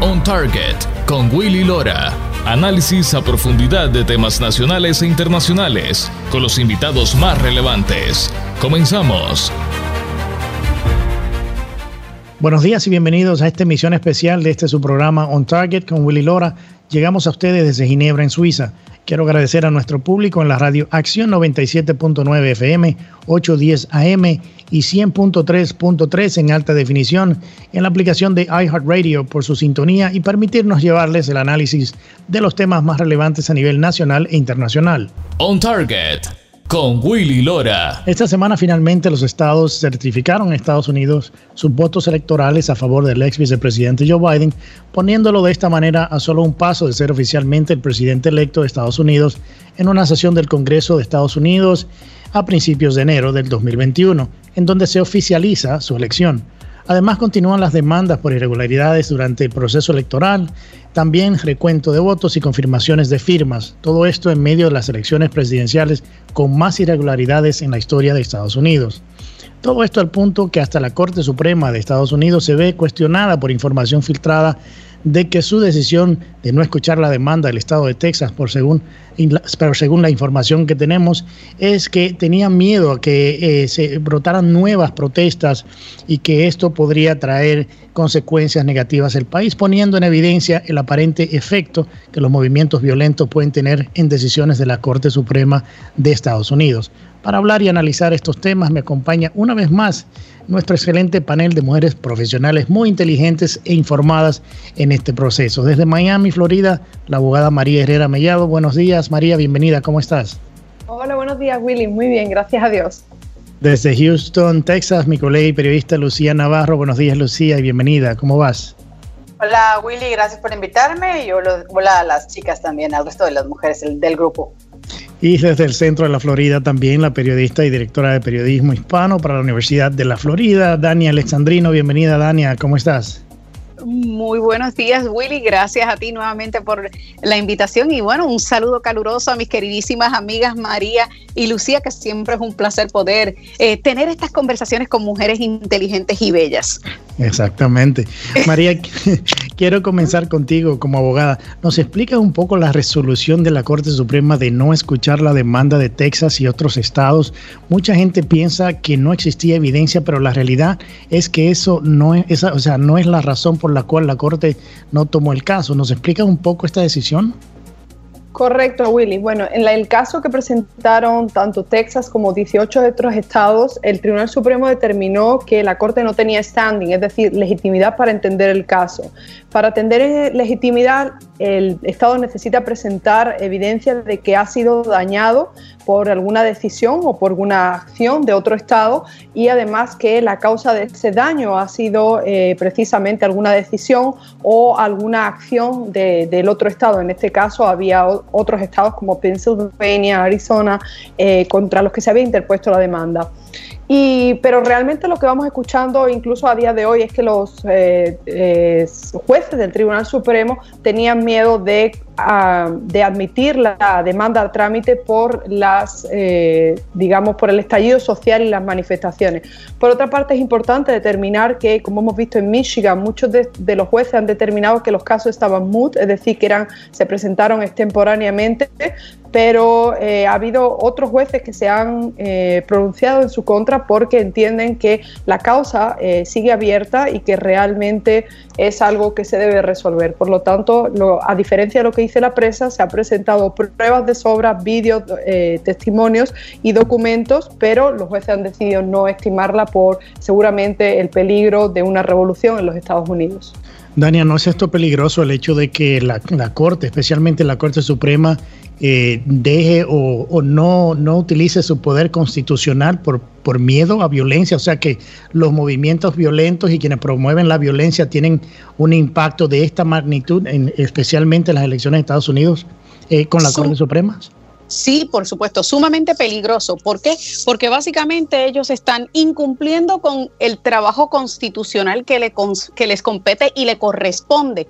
On Target con Willy Lora. Análisis a profundidad de temas nacionales e internacionales con los invitados más relevantes. Comenzamos. Buenos días y bienvenidos a esta emisión especial de este su programa On Target con Willy Lora. Llegamos a ustedes desde Ginebra, en Suiza. Quiero agradecer a nuestro público en la radio Acción 97.9 FM, 810 AM y 100.3.3 en alta definición en la aplicación de iHeartRadio por su sintonía y permitirnos llevarles el análisis de los temas más relevantes a nivel nacional e internacional. On Target con Willy Lora. Esta semana finalmente los estados certificaron en Estados Unidos sus votos electorales a favor del ex vicepresidente Joe Biden, poniéndolo de esta manera a solo un paso de ser oficialmente el presidente electo de Estados Unidos en una sesión del Congreso de Estados Unidos a principios de enero del 2021, en donde se oficializa su elección. Además, continúan las demandas por irregularidades durante el proceso electoral, también recuento de votos y confirmaciones de firmas. Todo esto en medio de las elecciones presidenciales con más irregularidades en la historia de Estados Unidos. Todo esto al punto que hasta la Corte Suprema de Estados Unidos se ve cuestionada por información filtrada de que su decisión de no escuchar la demanda del Estado de Texas, por según, pero según la información que tenemos, es que tenían miedo a que eh, se brotaran nuevas protestas y que esto podría traer consecuencias negativas al país, poniendo en evidencia el aparente efecto que los movimientos violentos pueden tener en decisiones de la Corte Suprema de Estados Unidos. Para hablar y analizar estos temas me acompaña una vez más nuestro excelente panel de mujeres profesionales muy inteligentes e informadas en este proceso. Desde Miami, Florida, la abogada María Herrera Mellado. Buenos días, María, bienvenida, ¿cómo estás? Hola, buenos días, Willy. Muy bien, gracias a Dios. Desde Houston, Texas, mi colega y periodista Lucía Navarro. Buenos días, Lucía, y bienvenida. ¿Cómo vas? Hola, Willy, gracias por invitarme y hola a las chicas también, al resto de las mujeres del grupo. Y desde el centro de la Florida también la periodista y directora de periodismo hispano para la Universidad de la Florida, Dania Alexandrino. Bienvenida, Dania, ¿cómo estás? Muy buenos días, Willy. Gracias a ti nuevamente por la invitación y bueno, un saludo caluroso a mis queridísimas amigas María y Lucía, que siempre es un placer poder eh, tener estas conversaciones con mujeres inteligentes y bellas. Exactamente. María, quiero comenzar contigo como abogada. ¿Nos explica un poco la resolución de la Corte Suprema de no escuchar la demanda de Texas y otros estados? Mucha gente piensa que no existía evidencia, pero la realidad es que eso no es, o sea, no es la razón por la cual la Corte no tomó el caso. ¿Nos explica un poco esta decisión? Correcto, Willy. Bueno, en el caso que presentaron tanto Texas como 18 otros estados, el Tribunal Supremo determinó que la Corte no tenía standing, es decir, legitimidad para entender el caso. Para atender legitimidad, el Estado necesita presentar evidencia de que ha sido dañado por alguna decisión o por alguna acción de otro Estado y además que la causa de ese daño ha sido eh, precisamente alguna decisión o alguna acción del otro Estado. En este caso había otros estados como Pennsylvania, Arizona, eh, contra los que se había interpuesto la demanda. Y, pero realmente lo que vamos escuchando incluso a día de hoy es que los eh, eh, jueces del Tribunal Supremo tenían miedo de, ah, de admitir la demanda a trámite por las, eh, digamos, por el estallido social y las manifestaciones. Por otra parte, es importante determinar que, como hemos visto en Michigan, muchos de, de los jueces han determinado que los casos estaban moot, es decir, que eran, se presentaron extemporáneamente, pero eh, ha habido otros jueces que se han eh, pronunciado en su contra porque entienden que la causa eh, sigue abierta y que realmente es algo que se debe resolver. Por lo tanto, a diferencia de lo que dice la prensa, se han presentado pruebas de sobra, vídeos, testimonios y documentos, pero los jueces han decidido no estimarla por seguramente el peligro de una revolución en los Estados Unidos. Dania, ¿no es esto peligroso el hecho de que la, la Corte, especialmente la Corte Suprema, eh, deje o, no, no utilice su poder constitucional por, por miedo a violencia, o sea que los movimientos violentos y quienes promueven la violencia tienen un impacto de esta magnitud, en, especialmente en las elecciones de Estados Unidos, eh, con la Corte Suprema. Sí, por supuesto, sumamente peligroso. ¿Por qué? Porque básicamente ellos están incumpliendo con el trabajo constitucional que, le, que les compete y le corresponde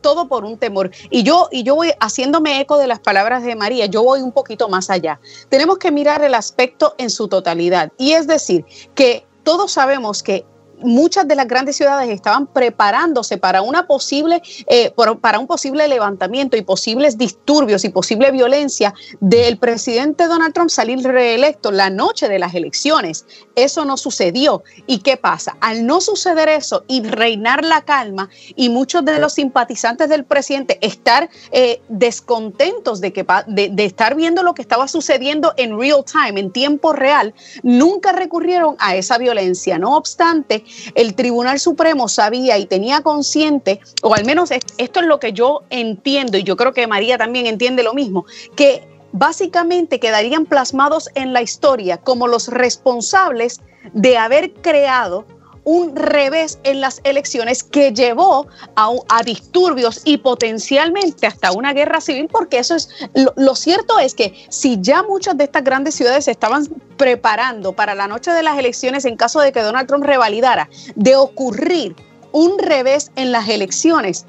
todo, por un temor. Y yo, y yo voy haciéndome eco de las palabras de María, yo voy un poquito más allá. Tenemos que mirar el aspecto en su totalidad. Y es decir, que todos sabemos que muchas de las grandes ciudades estaban preparándose para una posible, eh, para un posible levantamiento y posibles disturbios y posible violencia del presidente Donald Trump salir reelecto la noche de las elecciones. Eso no sucedió. ¿Y qué pasa? Al no suceder eso y reinar la calma y muchos de los simpatizantes del presidente estar eh, descontentos de, que, de estar viendo lo que estaba sucediendo en real time, en tiempo real, nunca recurrieron a esa violencia. No obstante, el Tribunal Supremo sabía y tenía consciente, o al menos esto es lo que yo entiendo, y yo creo que María también entiende lo mismo, que básicamente quedarían plasmados en la historia como los responsables de haber creado un revés en las elecciones que llevó a, disturbios y potencialmente hasta una guerra civil, porque eso es, lo, cierto es que si ya muchas de estas grandes ciudades estaban preparando para la noche de las elecciones en caso de que Donald Trump revalidara, de ocurrir un revés en las elecciones,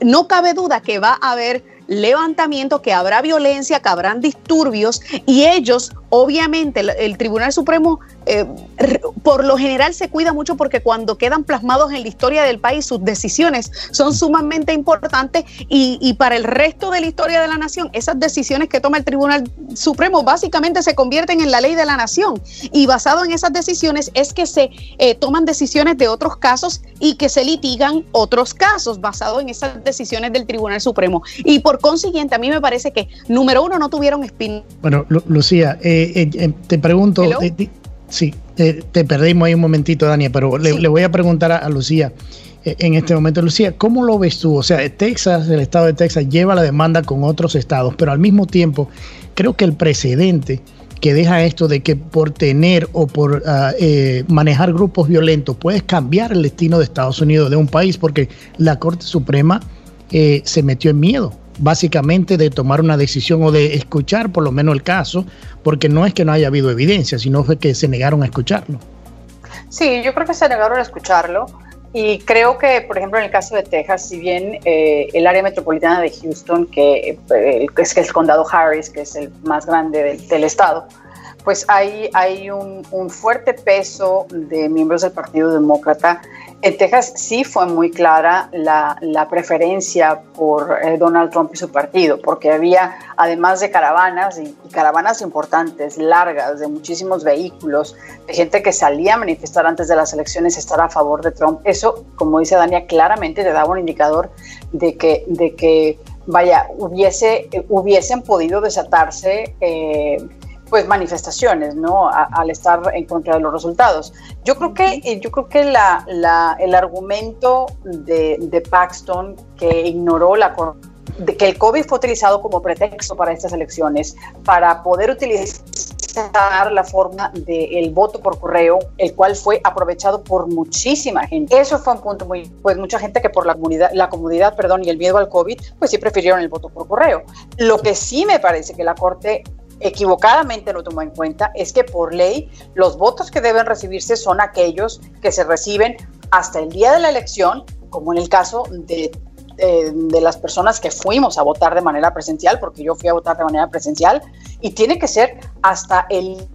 no cabe duda que va a haber levantamiento, que habrá violencia, que habrán disturbios y ellos, obviamente, el, Tribunal Supremo eh, por lo general se cuida mucho porque cuando quedan plasmados en la historia del país, sus decisiones son sumamente importantes y, y, para el resto de la historia de la nación, esas decisiones que toma el Tribunal Supremo básicamente se convierten en la ley de la nación. Y basado en esas decisiones es que se eh, toman decisiones de otros casos y que se litigan otros casos basado en esas decisiones del Tribunal Supremo. Y por consiguiente, a mí me parece que, número uno, no tuvieron espíritu. Bueno, Lucía, eh, te pregunto, Sí, te perdimos ahí un momentito, Dania, pero le, voy a preguntar a, Lucía eh, en este momento. Lucía, ¿cómo lo ves tú? O sea, Texas, el estado de Texas lleva la demanda con otros estados, pero al mismo tiempo creo que el precedente que deja esto de que por tener o por ah, eh, manejar grupos violentos puedes cambiar el destino de Estados Unidos, de un país, porque la Corte Suprema eh, se metió en miedo básicamente de tomar una decisión o de escuchar por lo menos el caso, porque no es que no haya habido evidencia, sino fue que se negaron a escucharlo. Sí, yo creo que se negaron a escucharlo y creo que, por ejemplo, en el caso de Texas, si bien eh, el área metropolitana de Houston, que eh, es el condado Harris, que es el más grande del, estado, pues hay, hay un, un, fuerte peso de miembros del Partido Demócrata en Texas sí fue muy clara la, preferencia por eh, Donald Trump y su partido, porque había, además de caravanas, y, caravanas importantes, largas, de muchísimos vehículos, de gente que salía a manifestar antes de las elecciones estar a favor de Trump. Eso, como dice Dania, claramente te daba un indicador de que, de que vaya, hubiese, hubiesen podido desatarse. Eh, pues manifestaciones, ¿no? al estar en contra de los resultados. Yo creo que, eh, yo creo que la, la, el argumento de, de, Paxton que ignoró la de que el COVID fue utilizado como pretexto para estas elecciones, para poder utilizar la forma del voto por correo, el cual fue aprovechado por muchísima gente. Eso fue un punto muy, pues mucha gente que por la comunidad, la comunidad, perdón, y el miedo al COVID, pues sí prefirieron el voto por correo. Lo que sí me parece que la Corte equivocadamente lo tomó en cuenta es que por ley los votos que deben recibirse son aquellos que se reciben hasta el día de la elección, como en el caso de, eh, de las personas que fuimos a votar de manera presencial, porque yo fui a votar de manera presencial, y tiene que ser hasta el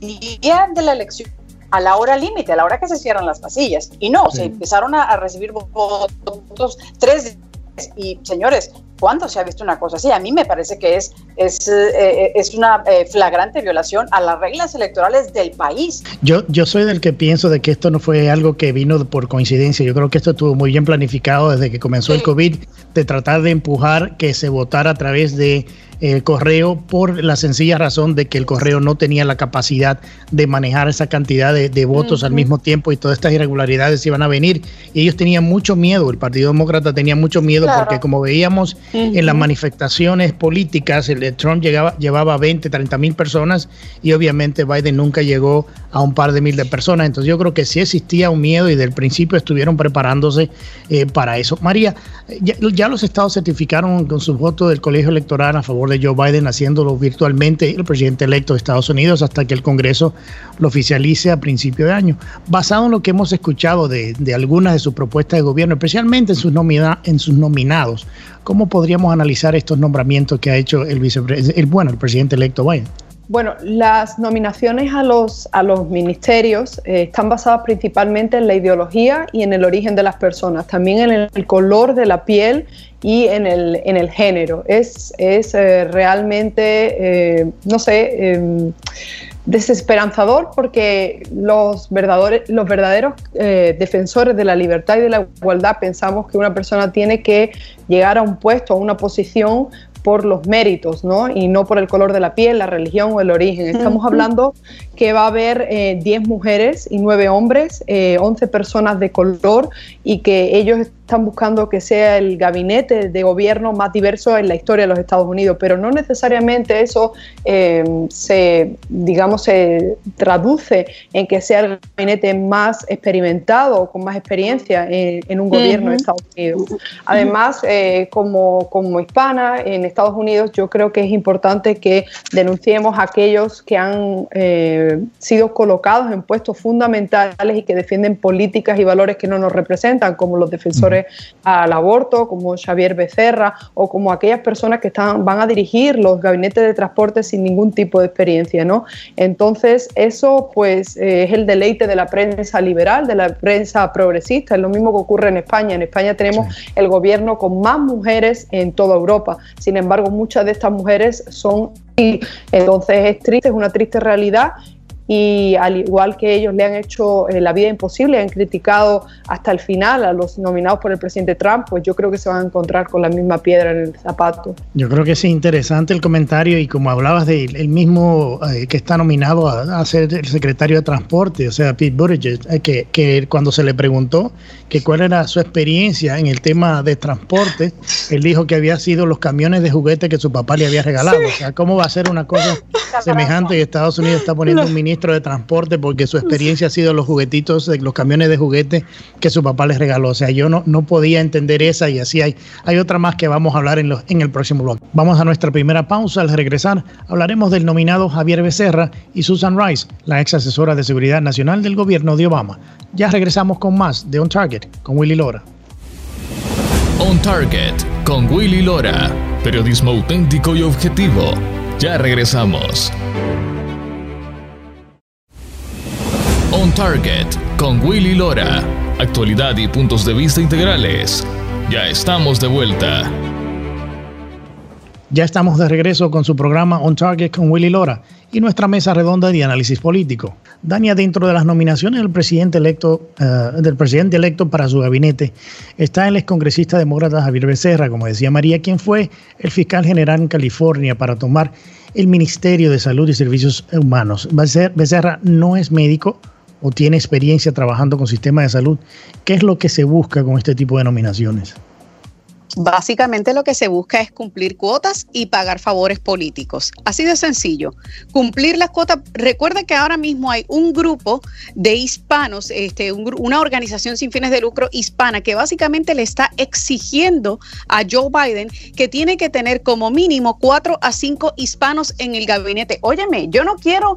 día de la elección a la hora límite, a la hora que se cierran las pasillas. Y no, se empezaron a, a recibir votos tres días y señores, ¿cuándo se ha visto una cosa así? A mí me parece que es, es, eh, es una eh, flagrante violación a las reglas electorales del país. Yo, yo soy del que pienso de que esto no fue algo que vino por coincidencia. Yo creo que esto estuvo muy bien planificado desde que comenzó el COVID, de tratar de empujar que se votara a través de el correo por la sencilla razón de que el correo no tenía la capacidad de manejar esa cantidad de, votos al mismo tiempo y todas estas irregularidades iban a venir. Y ellos tenían mucho miedo, el Partido Demócrata tenía mucho miedo porque como veíamos en las manifestaciones políticas, el, Trump llegaba, llevaba 20, 30 mil personas y obviamente Biden nunca llegó a un par de mil de personas. Entonces yo creo que sí existía un miedo y del principio estuvieron preparándose eh, para eso. María, ya, ya los estados certificaron con sus votos del colegio electoral a favor de Joe Biden haciéndolo virtualmente el presidente electo de Estados Unidos hasta que el Congreso lo oficialice a principio de año. Basado en lo que hemos escuchado de, algunas de sus propuestas de gobierno, especialmente en sus, en sus nominados, ¿cómo podríamos analizar estos nombramientos que ha hecho el, vicepresidente, el, bueno, el presidente electo Biden? Bueno, las nominaciones a los, a los ministerios eh, están basadas principalmente en la ideología y en el origen de las personas, también en el color de la piel y en el, en el género. Es, es eh, realmente, eh, no sé, em, desesperanzador porque los los verdaderos defensores de la libertad y de la igualdad pensamos que una persona tiene que llegar a un puesto, a una posición por los méritos, ¿no? Y no por el color de la piel, la religión o el origen. Estamos hablando que va a haber 10 eh, mujeres y 9 hombres, 11 eh, personas de color y que ellos están buscando que sea el gabinete de gobierno más diverso en la historia de los Estados Unidos, pero no necesariamente eso eh, se, digamos, se traduce en que sea el gabinete más experimentado, con más experiencia en, un gobierno de Estados Unidos. Además, eh, como, como hispana en Estados Unidos, yo creo que es importante que denunciemos a aquellos que han eh, sido colocados en puestos fundamentales y que defienden políticas y valores que no nos representan, como los defensores al aborto, como Xavier Becerra o como aquellas personas que están, van a dirigir los gabinetes de transporte sin ningún tipo de experiencia, ¿no? Entonces, eso pues eh, es el deleite de la prensa liberal, de la prensa progresista, es lo mismo que ocurre en España. En España tenemos el gobierno con más mujeres en toda Europa. Sin embargo, muchas de estas mujeres son entonces es triste, es una triste realidad y al igual que ellos le han hecho eh, la vida imposible, han criticado hasta el final a los nominados por el presidente Trump, pues yo creo que se van a encontrar con la misma piedra en el zapato. Yo creo que es interesante el comentario y como hablabas del el mismo eh, que está nominado a, ser el secretario de Transporte, o sea, Pete Buttigieg, eh, que, que cuando se le preguntó que cuál era su experiencia en el tema de transporte, él dijo que había sido los camiones de juguete que su papá le había regalado. O sea, ¿cómo va a ser una cosa semejante y Estados Unidos está poniendo un ministro de transporte porque su experiencia ha sido los juguetitos, los camiones de juguete que su papá les regaló. O sea, yo no, no podía entender esa y así hay, hay otra más que vamos a hablar en, los, en el próximo blog. Vamos a nuestra primera pausa. Al regresar hablaremos del nominado Javier Becerra y Susan Rice, la ex asesora de seguridad nacional del gobierno de Obama. Ya regresamos con más de On Target con Willy Lora. On Target con Willy Lora. Periodismo auténtico y objetivo. Ya regresamos. On Target con Willy Lora. Actualidad y puntos de vista integrales. Ya estamos de vuelta. Ya estamos de regreso con su programa On Target con Willy Lora y nuestra mesa redonda de análisis político. Dania, dentro de las nominaciones del presidente electo, eh, del presidente electo para su gabinete, está el excongresista demócrata Javier Becerra, como decía María, quien fue el fiscal general en California para tomar el Ministerio de Salud y Servicios Humanos. Becerra no es médico, o tiene experiencia trabajando con sistemas de salud, ¿qué es lo que se busca con este tipo de nominaciones? Básicamente lo que se busca es cumplir cuotas y pagar favores políticos. Así de sencillo. Cumplir las cuotas. Recuerda que ahora mismo hay un grupo de hispanos, este, una organización sin fines de lucro hispana que básicamente le está exigiendo a Joe Biden que tiene que tener como mínimo cuatro a cinco hispanos en el gabinete. Óyeme, yo no quiero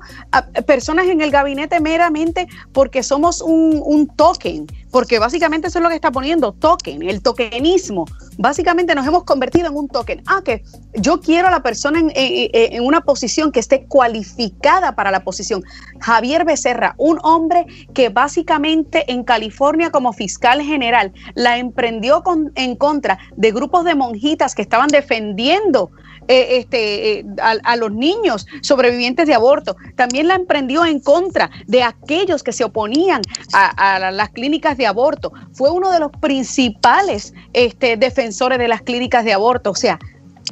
personas en el gabinete meramente porque somos un, un token porque básicamente eso es lo que está poniendo token, el tokenismo. Básicamente nos hemos convertido en un token. Ah, que yo quiero a la persona en, una posición que esté cualificada para la posición. Javier Becerra, un hombre que básicamente en California como fiscal general la emprendió en contra de grupos de monjitas que estaban defendiendo eh, este, eh, a, los niños sobrevivientes de aborto. También la emprendió en contra de aquellos que se oponían a, las clínicas de aborto. Fue uno de los principales este, defensores de las clínicas de aborto. O sea,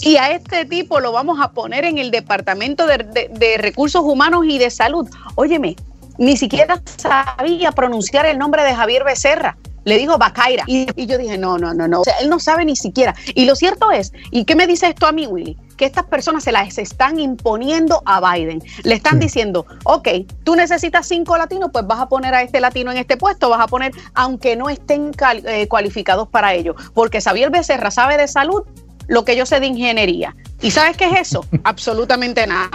y a este tipo lo vamos a poner en el Departamento de, Recursos Humanos y de Salud. Óyeme, ni siquiera sabía pronunciar el nombre de Javier Becerra le dijo Bacaira. Y, yo dije, no, no, no, no. O sea, él no sabe ni siquiera. Y lo cierto es, ¿y qué me dice esto a mí, Willy? Que estas personas se las están imponiendo a Biden. Le están diciendo, ok, tú necesitas cinco latinos, pues vas a poner a este latino en este puesto, vas a poner, aunque no estén eh, cualificados para ello. Porque Xavier Becerra sabe de salud lo que yo sé de ingeniería. ¿Y sabes qué es eso? Absolutamente nada.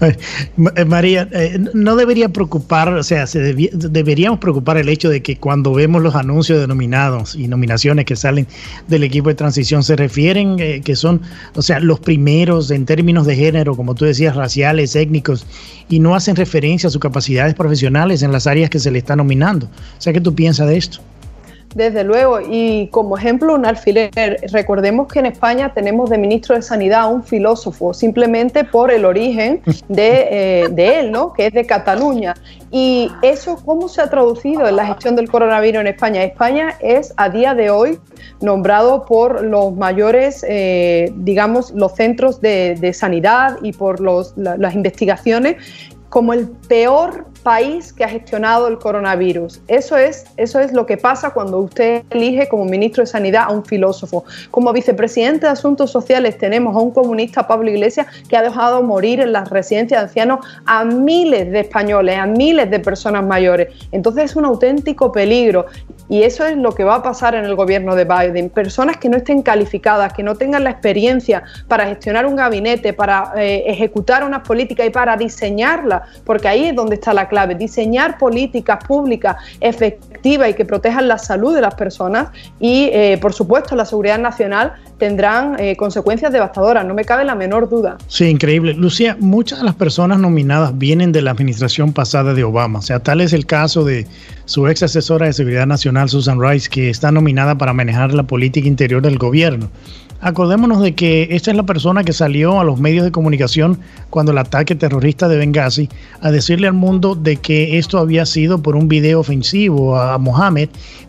Eh, María, eh, no debería preocupar, o sea, se deberíamos preocupar el hecho de que cuando vemos los anuncios de nominados y nominaciones que salen del equipo de transición, se refieren eh, que son, o sea, los primeros en términos de género, como tú decías, raciales, étnicos, y no hacen referencia a sus capacidades profesionales en las áreas que se le está nominando. O sea, ¿qué tú piensas de esto? Desde luego, y como ejemplo, un alfiler. Recordemos que en España tenemos de ministro de Sanidad a un filósofo, simplemente por el origen de, eh, él, ¿no? que es de Cataluña. Y eso, ¿cómo se ha traducido en la gestión del coronavirus en España? España es a día de hoy nombrado por los mayores, eh, digamos, los centros de, sanidad y por las investigaciones como el peor país que ha gestionado el coronavirus. Eso es, eso es lo que pasa cuando usted elige como ministro de Sanidad a un filósofo. Como vicepresidente de Asuntos Sociales tenemos a un comunista, Pablo Iglesias, que ha dejado morir en las residencias de ancianos a miles de españoles, a miles de personas mayores. Entonces es un auténtico peligro. Y eso es lo que va a pasar en el gobierno de Biden. Personas que no estén calificadas, que no tengan la experiencia para gestionar un gabinete, para eh, ejecutar unas políticas y para diseñarlas, porque ahí es donde está la clave, diseñar políticas públicas efectivas y que protejan la salud de las personas y, eh, por supuesto, la seguridad nacional tendrán eh, consecuencias devastadoras, no me cabe la menor duda. Sí, increíble. Lucía, muchas de las personas nominadas vienen de la administración pasada de Obama, o sea, tal es el caso de su ex asesora de seguridad nacional, Susan Rice, que está nominada para manejar la política interior del gobierno. Acordémonos de que esta es la persona que salió a los medios de comunicación cuando el ataque terrorista de Benghazi a decirle al mundo de que esto había sido por un video ofensivo a Mohammed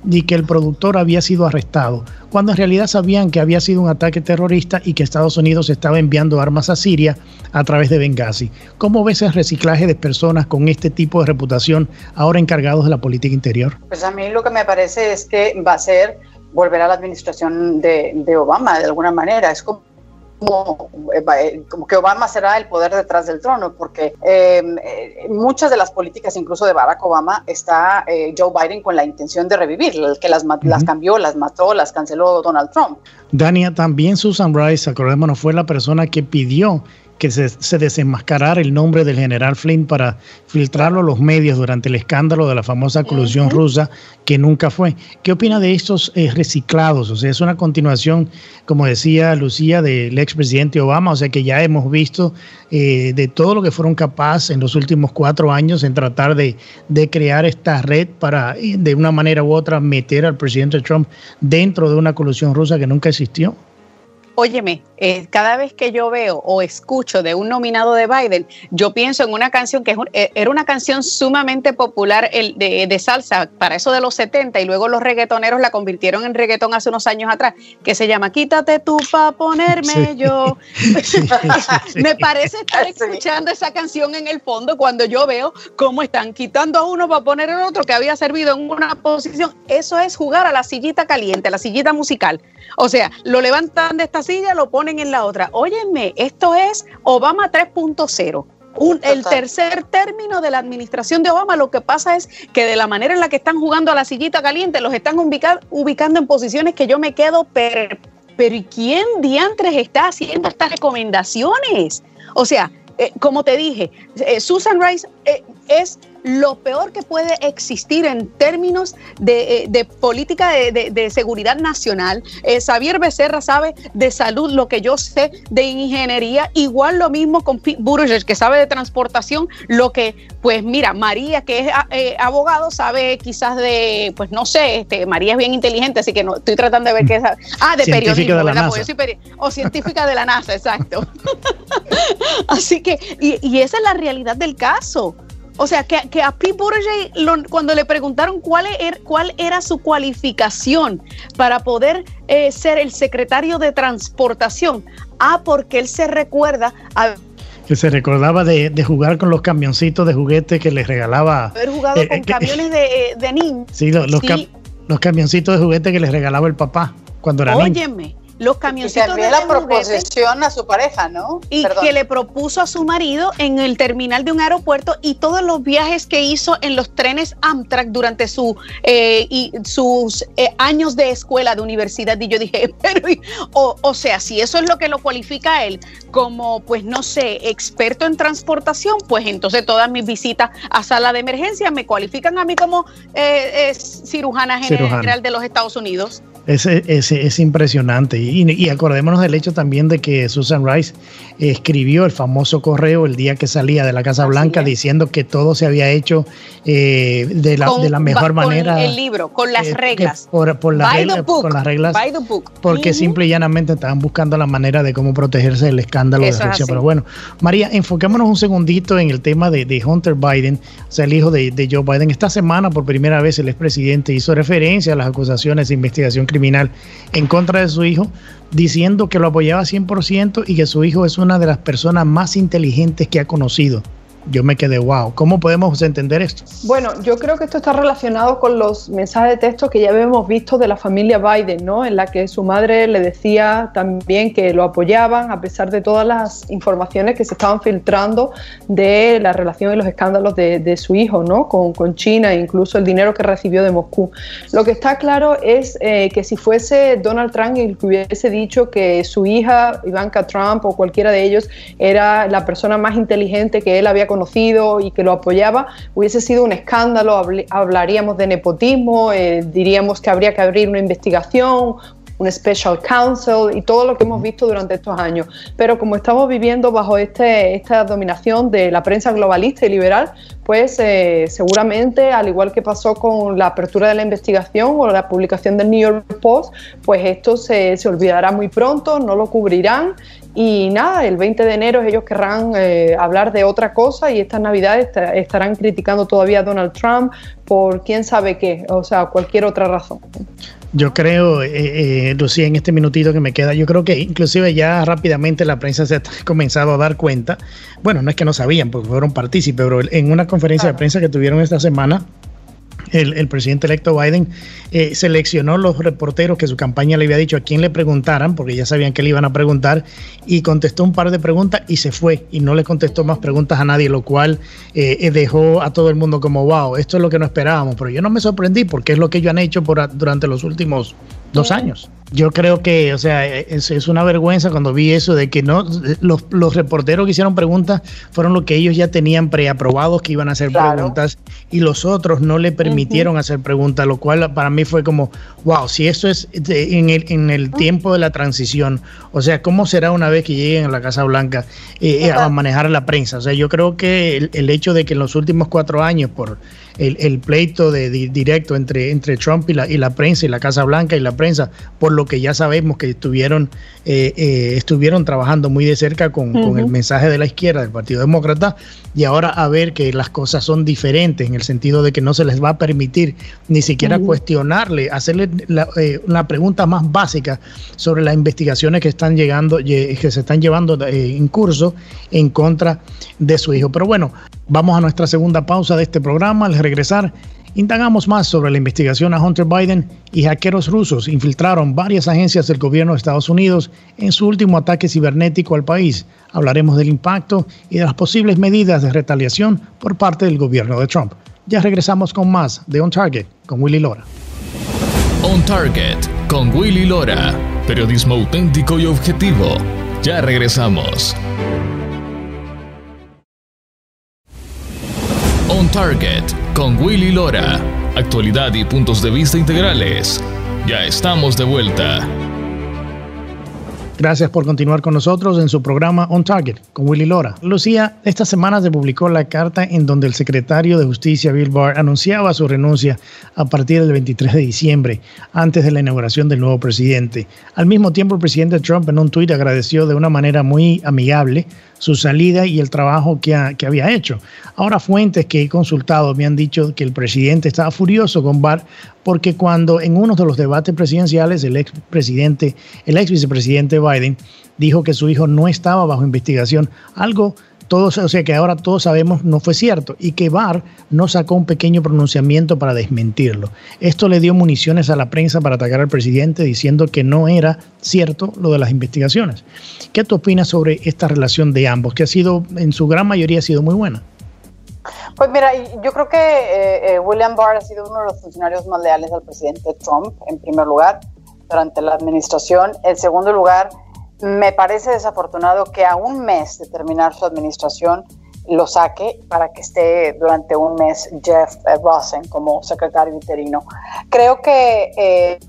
y que el productor había sido arrestado, cuando en realidad sabían que había sido un ataque terrorista y que Estados Unidos estaba enviando armas a Siria a través de Benghazi. ¿Cómo ves el reciclaje de personas con este tipo de reputación ahora encargados de la política interior? Pues a mí lo que me parece es que va a ser volver a la administración de, Obama de alguna manera. Es como eh, eh, como, que Obama será el poder detrás del trono, porque em, eh, muchas de las políticas, incluso de Barack Obama, está Joe Biden con la intención de revivir, el que las, las cambió, las mató, las canceló Donald Trump. Dania, también Susan Rice, acordémonos, fue la persona que pidió que se, se, desenmascarara el nombre del general Flynn para filtrarlo a los medios durante el escándalo de la famosa colusión rusa, que nunca fue. ¿Qué opina de estos eh, reciclados? O sea, es una continuación, como decía Lucía, del expresidente Obama, o sea que ya hemos visto eh, de todo lo que fueron capaces en los últimos cuatro años en tratar de, de crear esta red para, eh, de una manera u otra, meter al presidente Trump dentro de una colusión rusa que nunca existió. Óyeme, eh, cada vez que yo veo o escucho de un nominado de Biden, yo pienso en una canción que eh, era una canción sumamente popular de, salsa para eso de los 70 y luego los reggaetoneros la convirtieron en reggaetón hace unos años atrás, que se llama Quítate tú pa' ponerme yo. Me parece estar escuchando esa canción en el fondo cuando yo veo cómo están quitando a uno para poner el otro que había servido en una posición. Eso es jugar a la sillita caliente, a la sillita musical. O sea, lo levantan de esta silla, lo ponen en la otra. Óyeme, esto es Obama 3.0. el tercer término de la administración de Obama, lo que pasa es que de la manera en la que están jugando a la sillita caliente, los están ubicando en posiciones que yo me quedo, pero, pero ¿quién diantres está haciendo estas recomendaciones? O sea, eh, como te dije, eh, Susan Rice eh, es lo peor que puede existir en términos de, eh, política de, seguridad nacional. Eh, Xavier Becerra sabe de salud lo que yo sé de ingeniería, igual lo mismo con Pete Buttigieg, que sabe de transportación, lo que, pues mira, María, que es eh, abogado, sabe quizás de, pues no sé, este, María es bien inteligente, así que no estoy tratando de ver qué es. Ah, de periodismo, ¿verdad? o científica de la NASA, exacto. así que, y, y esa es la realidad del caso. O sea, que, a Pete Buttigieg, cuando le preguntaron cuál, era, cuál era su cualificación para poder eh, ser el secretario de transportación, ah, porque él se recuerda a que se recordaba de, jugar con los camioncitos de juguete que les regalaba. Haber jugado eh, con eh, camiones de, de niños. Sí, los, los camioncitos de juguete que les regalaba el papá cuando era Óyeme, los camioncitos. Y que la proposición a su pareja, ¿no? Y que le propuso a su marido en el terminal de un aeropuerto y todos los viajes que hizo en los trenes Amtrak durante su, eh, y sus eh, años de escuela, de universidad. Y yo dije, pero, o, o sea, si eso es lo que lo cualifica a él como, pues no sé, experto en transportación, pues entonces todas mis visitas a sala de emergencia me cualifican a mí como eh, cirujana general de los Estados Unidos. Es, es, es impresionante. Y, y, acordémonos del hecho también de que Susan Rice escribió el famoso correo el día que salía de la Casa Blanca diciendo que todo se había hecho eh, de, la, de la mejor manera. Con el libro, con las eh, reglas. Por, por, la regla, con las reglas. Porque simple y llanamente estaban buscando la manera de cómo protegerse del escándalo de Rusia. Pero bueno, María, enfoquémonos un segundito en el tema de, de Hunter Biden, o sea, el hijo de, de Joe Biden. Esta semana, por primera vez, el expresidente hizo referencia a las acusaciones de investigación criminal en contra de su hijo, diciendo que lo apoyaba 100% y que su hijo es una de las personas más inteligentes que ha conocido yo me quedé, wow, ¿cómo podemos entender esto? Bueno, yo creo que esto está relacionado con los mensajes de texto que ya habíamos visto de la familia Biden, ¿no? En la que su madre le decía también que lo apoyaban a pesar de todas las informaciones que se estaban filtrando de la relación y los escándalos de, su hijo, ¿no? Con, con, China e incluso el dinero que recibió de Moscú. Lo que está claro es eh, que si fuese Donald Trump el que hubiese dicho que su hija, Ivanka Trump o cualquiera de ellos, era la persona más inteligente que él había conocido y que lo apoyaba, hubiese sido un escándalo, hablaríamos de nepotismo, eh, diríamos que habría que abrir una investigación, un special counsel y todo lo que hemos visto durante estos años. Pero como estamos viviendo bajo este, esta dominación de la prensa globalista y liberal, pues eh, seguramente, al igual que pasó con la apertura de la investigación o la publicación del New York Post, pues esto se, se olvidará muy pronto, no lo cubrirán y nada, el 20 de enero ellos querrán eh, hablar de otra cosa y estas navidades estarán criticando todavía a Donald Trump por quién sabe qué, o sea, cualquier otra razón. Yo creo, eh, eh, Lucía, en este minutito que me queda, yo creo que inclusive ya rápidamente la prensa se ha comenzado a dar cuenta. Bueno, no es que no sabían, porque fueron partícipes, pero en una conferencia de prensa que tuvieron esta semana, el, presidente electo Biden eh, seleccionó los reporteros que su campaña le había dicho a quién le preguntaran, porque ya sabían que le iban a preguntar, y contestó un par de preguntas y se fue, y no le contestó más preguntas a nadie, lo cual eh, dejó a todo el mundo como, wow, esto es lo que no esperábamos, pero yo no me sorprendí porque es lo que ellos han hecho por, durante los últimos dos años. Yo creo que, o sea, es, es, una vergüenza cuando vi eso de que no los, los, reporteros que hicieron preguntas fueron los que ellos ya tenían preaprobados que iban a hacer preguntas y los otros no le permitieron hacer preguntas, lo cual para mí fue como, wow, si eso es en el, en el tiempo de la transición, o sea, ¿cómo será una vez que lleguen a la Casa Blanca eh, a manejar la prensa? O sea, yo creo que el, el hecho de que en los últimos cuatro años, por el, pleito de, directo entre, entre Trump y la, y la prensa y la Casa Blanca y la prensa, por lo que ya sabemos que estuvieron, eh, eh, estuvieron trabajando muy de cerca con, el mensaje de la izquierda, del Partido Demócrata, y ahora a ver que las cosas son diferentes en el sentido de que no se les va a permitir ni siquiera cuestionarle, hacerle la, eh, la, pregunta más básica sobre las investigaciones que están llegando, que se están llevando en curso en contra de su hijo. Pero bueno, vamos a nuestra segunda pausa de este programa. Al regresar, indagamos más sobre la investigación a Hunter Biden y hackeros rusos infiltraron varias agencias del gobierno de Estados Unidos en su último ataque cibernético al país. Hablaremos del impacto y de las posibles medidas de retaliación por parte del gobierno de Trump. Ya regresamos con más de On Target con Willy Lora. On Target con Willy Lora. Periodismo auténtico y objetivo. Ya regresamos. On Target con Willy Lora. Actualidad y puntos de vista integrales. Ya estamos de vuelta. Gracias por continuar con nosotros en su programa On Target con Willy Lora. Lucía, esta semana se publicó la carta en donde el secretario de Justicia, Bill Barr, anunciaba su renuncia a partir del 23 de diciembre, antes de la inauguración del nuevo presidente. Al mismo tiempo, el presidente Trump en un tuit agradeció de una manera muy amigable su salida y el trabajo que, había hecho. Ahora fuentes que he consultado me han dicho que el presidente estaba furioso con Barr porque cuando en uno de los debates presidenciales el ex presidente, el ex vicepresidente Biden dijo que su hijo no estaba bajo investigación, algo todos, o sea que ahora todos sabemos no fue cierto y que Barr no sacó un pequeño pronunciamiento para desmentirlo. Esto le dio municiones a la prensa para atacar al presidente diciendo que no era cierto lo de las investigaciones. ¿Qué tú opinas sobre esta relación de ambos, que ha sido, en su gran mayoría, sido muy buena? Pues mira, yo creo que eh, eh, William Barr ha sido uno de los funcionarios más leales al presidente Trump, en primer lugar, durante la administración. En segundo lugar, me parece desafortunado que a un mes de terminar su administración lo saque para que esté durante un mes Jeff eh, Rosen como secretario interino. Creo que eh,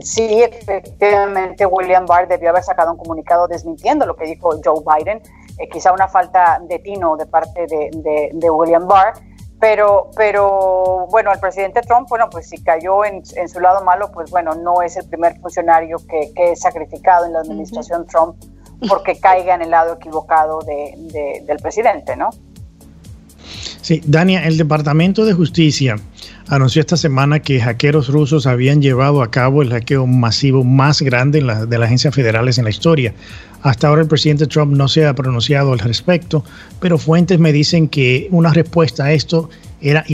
sí, efectivamente, William Barr debió haber sacado un comunicado desmintiendo lo que dijo Joe Biden, eh, quizá una falta de tino de parte de, de William Barr pero, pero bueno, el presidente Trump, bueno, pues si cayó en, su lado malo, pues bueno, no es el primer funcionario que, es sacrificado en la administración Trump porque caiga en el lado equivocado del presidente, ¿no? Sí, Dania, el Departamento de Justicia anunció esta semana que hackeros rusos habían llevado a cabo el hackeo masivo más grande de las agencias federales en la historia. Hasta ahora el presidente Trump no se ha pronunciado al respecto, pero fuentes me dicen que una respuesta a esto era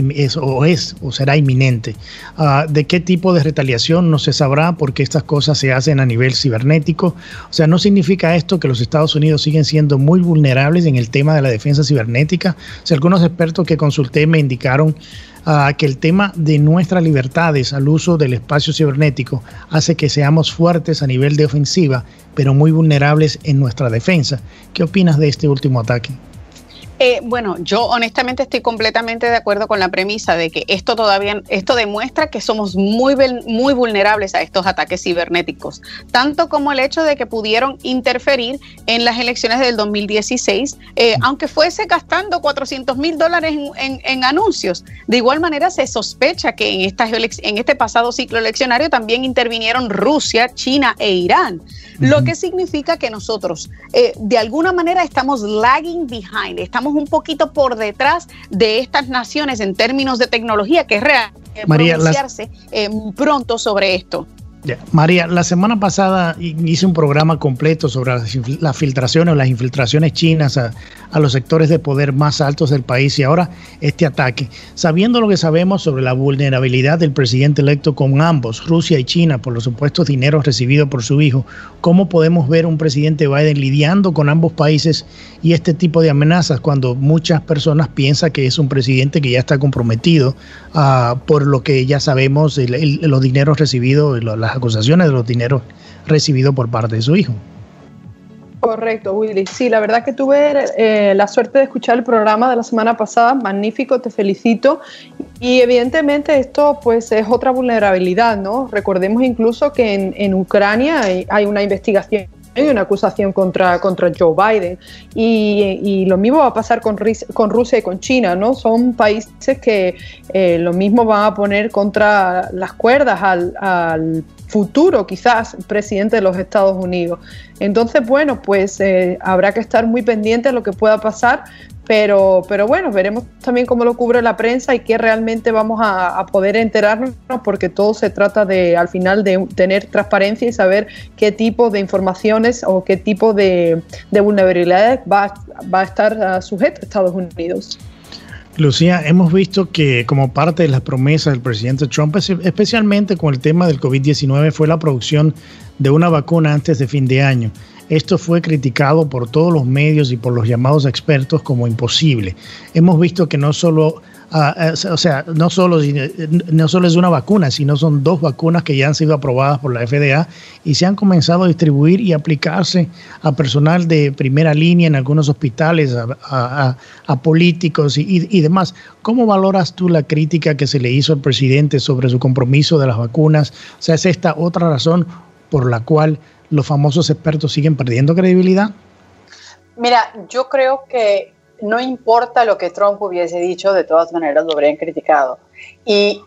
o es o será inminente. Ah, ¿De qué tipo de retaliación no se sabrá porque estas cosas se hacen a nivel cibernético? O sea, ¿no significa esto que los Estados Unidos siguen siendo muy vulnerables en el tema de la defensa cibernética? O sea, algunos expertos que consulté me indicaron ah, que el tema de nuestras libertades al uso del espacio cibernético hace que seamos fuertes a nivel de ofensiva, pero muy vulnerables en nuestra defensa. ¿Qué opinas de este último ataque? Eh, bueno, yo honestamente estoy completamente de acuerdo con la premisa de que esto todavía, esto demuestra que somos muy, muy vulnerables a estos ataques cibernéticos, tanto como el hecho de que pudieron interferir en las elecciones del 2016, eh, aunque fuese gastando 400 mil dólares en, anuncios. De igual manera, se sospecha que en, estas en este pasado ciclo eleccionario también intervinieron Rusia, China e Irán, lo que significa que nosotros eh, de alguna manera estamos lagging behind, estamos un poquito por detrás de estas naciones en términos de tecnología, que es real pronunciarse eh, pronto sobre esto. María, la semana pasada hice un programa completo sobre las, filtraciones o las infiltraciones chinas a, los sectores de poder más altos del país y ahora este ataque. Sabiendo lo que sabemos sobre la vulnerabilidad del presidente electo con ambos, Rusia y China, por los supuestos dineros recibidos por su hijo, ¿cómo podemos ver un presidente Biden lidiando con ambos países y este tipo de amenazas cuando muchas personas piensan que es un presidente que ya está comprometido uh, por lo que ya sabemos, los dineros recibidos, las acusaciones de los dineros recibidos por parte de su hijo. Correcto, Willy. Sí, la verdad que tuve eh, la suerte de escuchar el programa de la semana pasada, magnífico, te felicito. Y evidentemente esto pues es otra vulnerabilidad, ¿no? Recordemos incluso que en, Ucrania hay una investigación hay una acusación contra, contra Joe Biden. Y, lo mismo va a pasar con, con Rusia y con China, ¿no? Son países que eh, lo mismo van a poner contra las cuerdas al futuro quizás presidente de los Estados Unidos. Entonces, bueno, pues eh, habrá que estar muy pendiente de lo que pueda pasar, pero, pero bueno, veremos también cómo lo cubre la prensa y qué realmente vamos a, poder enterarnos, porque todo se trata de, al final, de tener transparencia y saber qué tipo de informaciones o qué tipo de, vulnerabilidades va, va a estar uh, sujeto Estados Unidos. Lucía, hemos visto que como parte de las promesas del presidente Trump, especialmente con el tema del COVID-19, fue la producción de una vacuna antes de fin de año. Esto fue criticado por todos los medios y por los llamados expertos como imposible. Hemos visto que no solo Ah, o sea, no solo, no solo es una vacuna, sino son dos vacunas que ya han sido aprobadas por la FDA y se han comenzado a distribuir y aplicarse a personal de primera línea en algunos hospitales, a, políticos y, y, demás. ¿Cómo valoras tú la crítica que se le hizo al presidente sobre su compromiso de las vacunas? O sea, ¿es esta otra razón por la cual los famosos expertos siguen perdiendo credibilidad? Mira, yo creo que no importa lo que Trump hubiese dicho, de todas maneras lo habrían criticado. Y,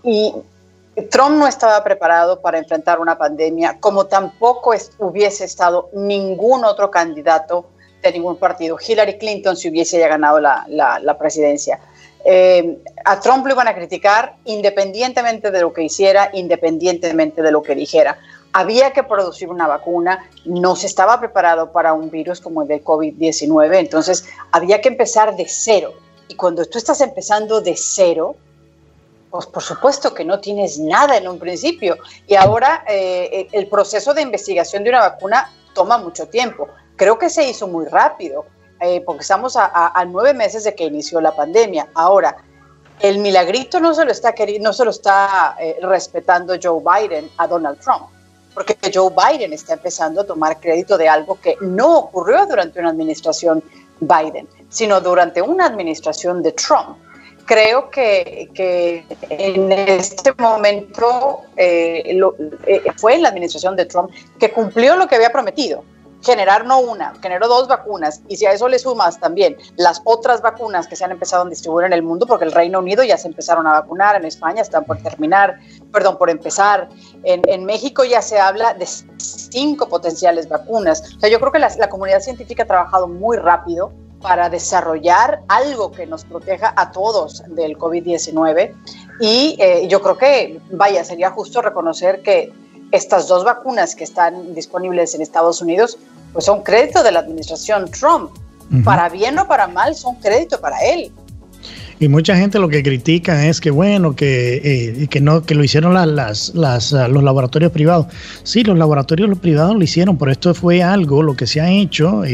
Trump no estaba preparado para enfrentar una pandemia, como tampoco hubiese estado ningún otro candidato de ningún partido. Hillary Clinton si hubiese ya ganado la, presidencia. eh, a Trump lo iban a criticar independientemente de lo que hiciera, independientemente de lo que dijera. Había que producir una vacuna, no se estaba preparado para un virus como el del COVID-19, entonces había que empezar de cero. Y cuando tú estás empezando de cero, pues por supuesto que no tienes nada en un principio. Y ahora eh, el proceso de investigación de una vacuna toma mucho tiempo. Creo que se hizo muy rápido, eh, porque estamos a, nueve meses de que inició la pandemia. Ahora, el milagrito no se lo está, no se lo está eh, respetando Joe Biden a Donald Trump, porque Joe Biden está empezando a tomar crédito de algo que no ocurrió durante una administración Biden, sino durante una administración de Trump creo que, en este momento eh, eh, fue en la administración de Trump que cumplió lo que había prometido. Generar no una, generó dos vacunas. Y si a eso le sumas también las otras vacunas que se han empezado a distribuir en el mundo, porque el Reino Unido ya se empezaron a vacunar, en España están por terminar, perdón, por empezar. En, México ya se habla de cinco potenciales vacunas. O sea, yo creo que la, la comunidad científica ha trabajado muy rápido para desarrollar algo que nos proteja a todos del COVID-19. Y eh, yo creo que, vaya, sería justo reconocer que estas dos vacunas que están disponibles en Estados Unidos, pues son crédito de la administración Trump. Para bien o para mal, son crédito para él. Y mucha gente lo que critica es que bueno, que, eh, que no, que lo hicieron las, las, ah, los laboratorios privados. Sí, los laboratorios privados lo hicieron, pero esto fue algo, lo que se ha hecho, eh,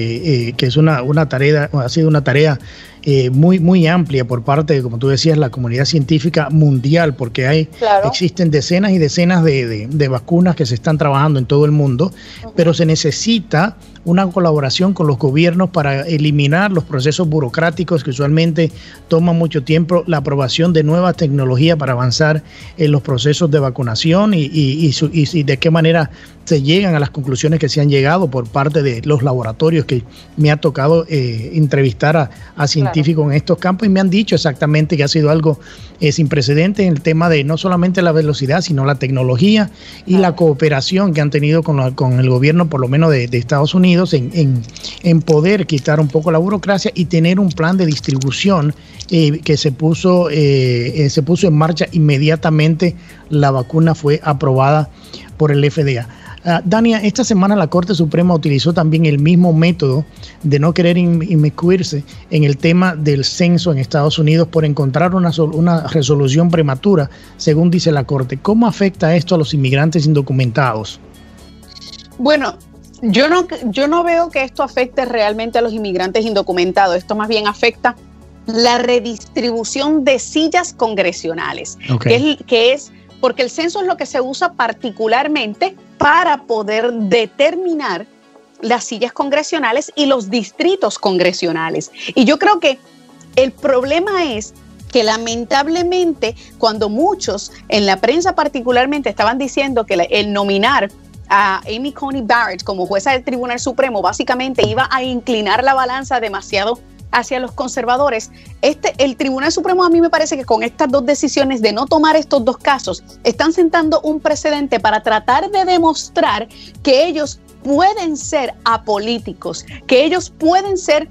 eh, que es una, una tarea, ha sido una tarea eh, muy, muy amplia por parte de, como tú decías, la comunidad científica mundial, porque hay, existen decenas y decenas de, de, vacunas que se están trabajando en todo el mundo, pero se necesita una colaboración con los gobiernos para eliminar los procesos burocráticos que usualmente toman mucho tiempo, la aprobación de nuevas tecnologías para avanzar en los procesos de vacunación y, y, y, y de qué manera se llegan a las conclusiones que se han llegado por parte de los laboratorios que me ha tocado eh, entrevistar a, científicos en estos campos y me han dicho exactamente que ha sido algo eh, sin precedentes en el tema de no solamente la velocidad, sino la tecnología y la cooperación que han tenido con, con, el gobierno, por lo menos de, Estados Unidos, en, en, poder quitar un poco la burocracia y tener un plan de distribución eh, que se puso, se puso en marcha inmediatamente la vacuna fue aprobada por el FDA. Ah, Dania, esta semana la Corte Suprema utilizó también el mismo método de no querer inmiscuirse en el tema del censo en Estados Unidos por encontrar una, una resolución prematura, según dice la Corte. ¿Cómo afecta esto a los inmigrantes indocumentados? Bueno, yo no, yo no veo que esto afecte realmente a los inmigrantes indocumentados. Esto más bien afecta la redistribución de sillas congresionales, que es porque el censo es lo que se usa particularmente para poder determinar las sillas congresionales y los distritos congresionales. Y yo creo que el problema es que lamentablemente cuando muchos en la prensa particularmente estaban diciendo que el nominar a Amy Coney Barrett como jueza del Tribunal Supremo básicamente iba a inclinar la balanza demasiado hacia los conservadores. Este, el Tribunal Supremo a mí me parece que con estas dos decisiones de no tomar estos dos casos están sentando un precedente para tratar de demostrar que ellos pueden ser apolíticos, que ellos pueden ser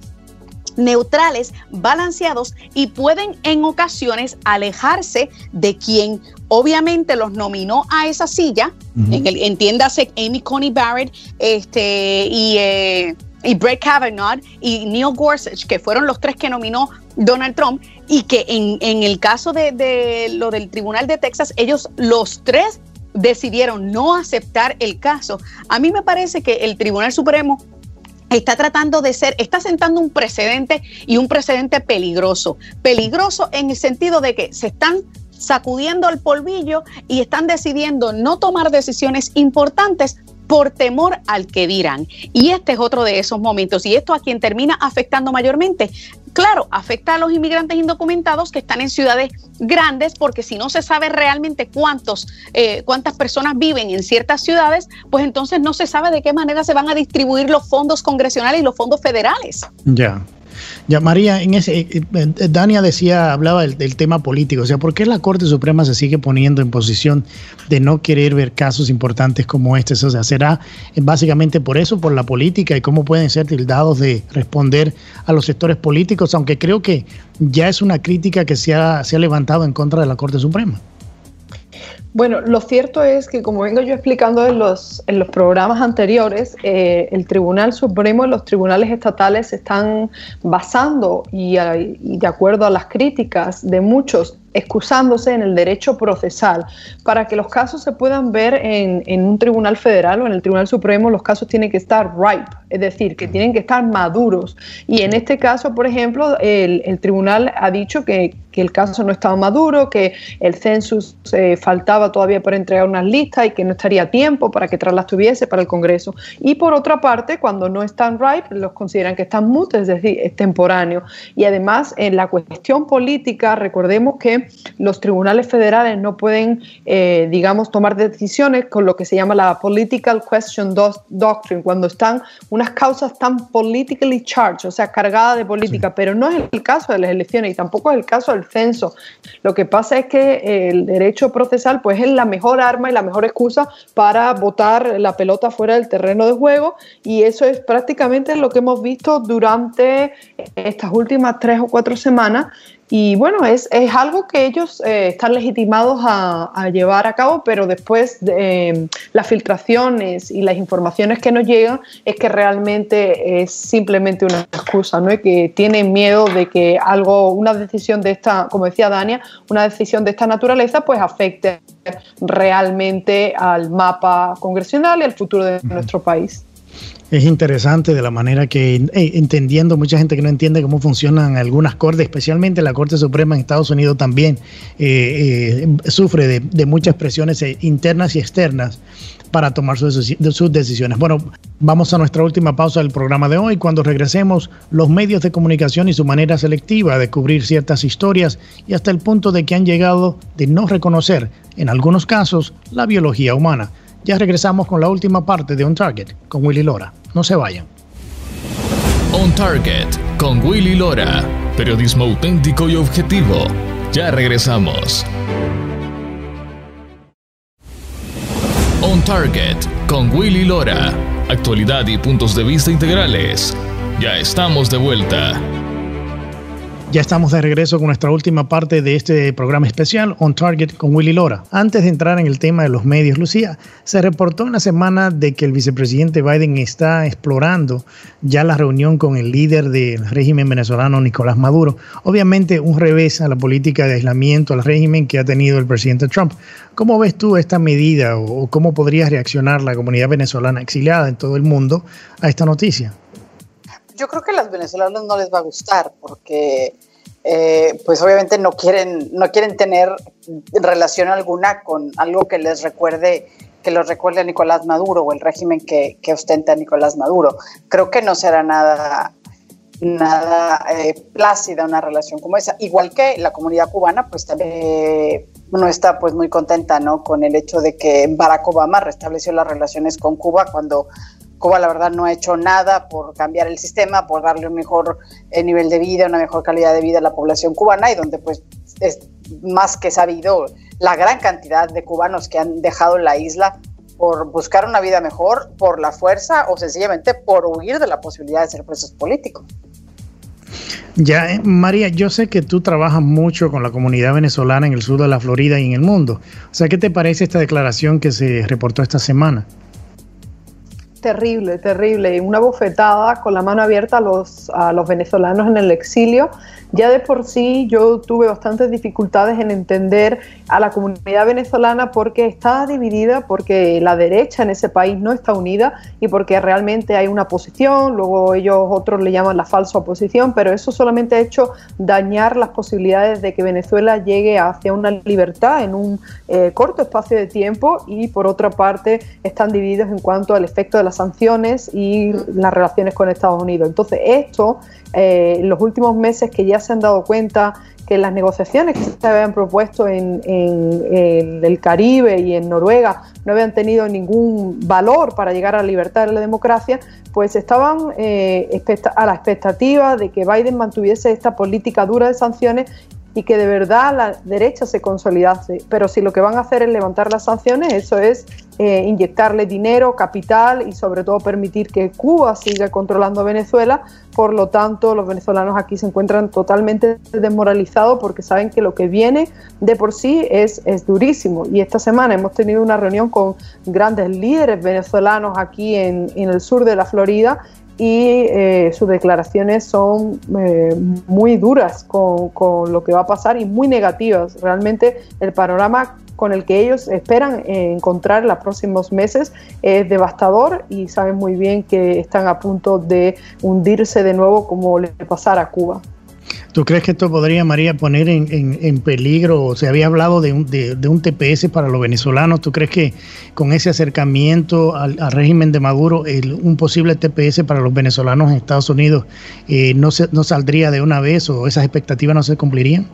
neutrales, balanceados y pueden en ocasiones alejarse de quien obviamente los nominó a esa silla, en el, entiéndase Amy Coney Barrett este, y eh, y Brett Kavanaugh y Neil Gorsuch, que fueron los tres que nominó Donald Trump, y que en, el caso de, lo del Tribunal de Texas, ellos los tres decidieron no aceptar el caso. A mí me parece que el Tribunal Supremo está tratando de ser, está sentando un precedente y un precedente peligroso. Peligroso en el sentido de que se están sacudiendo el polvillo y están decidiendo no tomar decisiones importantes por temor al que dirán. Y este es otro de esos momentos. Y esto a quien termina afectando mayormente. Claro, afecta a los inmigrantes indocumentados que están en ciudades grandes, porque si no se sabe realmente cuántos, eh, cuántas personas viven en ciertas ciudades, pues entonces no se sabe de qué manera se van a distribuir los fondos congresionales y los fondos federales. Ya. Ya, María, en ese, eh, eh, Dania decía, hablaba del, tema político, o sea, ¿por qué la Corte Suprema se sigue poniendo en posición de no querer ver casos importantes como este? O sea, ¿será básicamente por eso, por la política y cómo pueden ser tildados de responder a los sectores políticos? Aunque creo que ya es una crítica que se ha levantado en contra de la Corte Suprema. Bueno, lo cierto es que, como vengo yo explicando en los, en los programas anteriores, eh, el Tribunal Supremo y los tribunales estatales se están basando, y, y de acuerdo a las críticas de muchos excusándose en el derecho procesal. Para que los casos se puedan ver en, un tribunal federal o en el Tribunal Supremo, los casos tienen que estar ripe, es decir, que tienen que estar maduros. Y en este caso, por ejemplo, el, tribunal ha dicho que, el caso no estaba maduro, que el census eh, faltaba todavía para entregar unas listas y que no estaría tiempo para que las tuviese para el Congreso. Y por otra parte, cuando no están ripe, los consideran que están mute, es decir, es temporáneo. Y además, en la cuestión política, recordemos que los tribunales federales no pueden, eh, digamos, tomar decisiones con lo que se llama la political question doctrine, cuando están unas causas tan politically charged, o sea, cargadas de política, pero no es el caso de las elecciones y tampoco es el caso del censo. Lo que pasa es que el derecho procesal pues es la mejor arma y la mejor excusa para votar la pelota fuera del terreno de juego y eso es prácticamente lo que hemos visto durante estas últimas tres o cuatro semanas y bueno, es, es algo que ellos eh, están legitimados a, llevar a cabo, pero después de, em, las filtraciones y las informaciones que nos llegan es que realmente es simplemente una excusa, ¿no? Y que tienen miedo de que algo, una decisión de esta, como decía Dania, una decisión de esta naturaleza, pues afecte realmente al mapa congresional y al futuro de nuestro país es interesante de la manera que, eh, entendiendo, mucha gente que no entiende cómo funcionan algunas cortes, especialmente la Corte Suprema en Estados Unidos también eh, eh, sufre de, muchas presiones internas y externas para tomar sus, sus, decisiones. Bueno, vamos a nuestra última pausa del programa de hoy. Cuando regresemos, los medios de comunicación y su manera selectiva de cubrir ciertas historias y hasta el punto de que han llegado de no reconocer, en algunos casos, la biología humana. Ya regresamos con la última parte de On Target con Willy Lora. No se vayan. On Target con Willy Lora. Periodismo auténtico y objetivo. Ya regresamos. On Target con Willy Lora. Actualidad y puntos de vista integrales. Ya estamos de vuelta. Ya estamos de regreso con nuestra última parte de este programa especial On Target con Willy Lora. Antes de entrar en el tema de los medios, Lucía, se reportó una semana de que el vicepresidente Biden está explorando ya la reunión con el líder del régimen venezolano, Nicolás Maduro. Obviamente un revés a la política de aislamiento al régimen que ha tenido el presidente Trump. ¿Cómo ves tú esta medida o cómo podría reaccionar la comunidad venezolana exiliada en todo el mundo a esta noticia? Yo creo que a los venezolanos no les va a gustar porque eh, pues obviamente no quieren, no quieren tener relación alguna con algo que les recuerde que los recuerde a Nicolás Maduro o el régimen que, que ostenta Nicolás Maduro. Creo que no será nada, nada eh, plácida una relación como esa. Igual que la comunidad cubana, pues también eh, no está pues muy contenta ¿no? con el hecho de que Barack Obama restableció las relaciones con Cuba cuando Cuba la verdad no ha hecho nada por cambiar el sistema, por darle un mejor eh, nivel de vida, una mejor calidad de vida a la población cubana y donde pues es más que sabido la gran cantidad de cubanos que han dejado la isla por buscar una vida mejor, por la fuerza o sencillamente por huir de la posibilidad de ser presos políticos. Ya, eh, María, yo sé que tú trabajas mucho con la comunidad venezolana en el sur de la Florida y en el mundo. O sea, ¿qué te parece esta declaración que se reportó esta semana? Terrible, terrible. Una bofetada con la mano abierta a los, a los venezolanos en el exilio. Ya de por sí yo tuve bastantes dificultades en entender a la comunidad venezolana porque está dividida, porque la derecha en ese país no está unida y porque realmente hay una posición, luego ellos otros le llaman la falsa oposición, pero eso solamente ha hecho dañar las posibilidades de que Venezuela llegue hacia una libertad en un eh, corto espacio de tiempo. Y por otra parte están divididos en cuanto al efecto de la las sanciones y las relaciones con Estados Unidos. Entonces, esto, eh, en los últimos meses que ya se han dado cuenta que las negociaciones que se habían propuesto en, el Caribe y en Noruega no habían tenido ningún valor para llegar a la libertad y la democracia, pues estaban eh, a la expectativa de que Biden mantuviese esta política dura de sanciones y que de verdad la derecha se consolidase. Pero si lo que van a hacer es levantar las sanciones, eso es eh, inyectarle dinero, capital y sobre todo permitir que Cuba siga controlando Venezuela. Por lo tanto, los venezolanos aquí se encuentran totalmente desmoralizados porque saben que lo que viene de por sí es, es durísimo. Y esta semana hemos tenido una reunión con grandes líderes venezolanos aquí en, en el sur de la Florida y eh, sus declaraciones son eh, muy duras con, con, lo que va a pasar y muy negativas. Realmente el panorama con el que ellos esperan encontrar en los próximos meses es devastador y saben muy bien que están a punto de hundirse de nuevo como le pasara a Cuba. ¿Tú crees que esto podría, María, poner en, peligro? Se había hablado de un, de, un, TPS para los venezolanos. ¿Tú crees que con ese acercamiento al, régimen de Maduro, un posible TPS para los venezolanos en Estados Unidos eh, no, se, no saldría de una vez o esas expectativas no se cumplirían?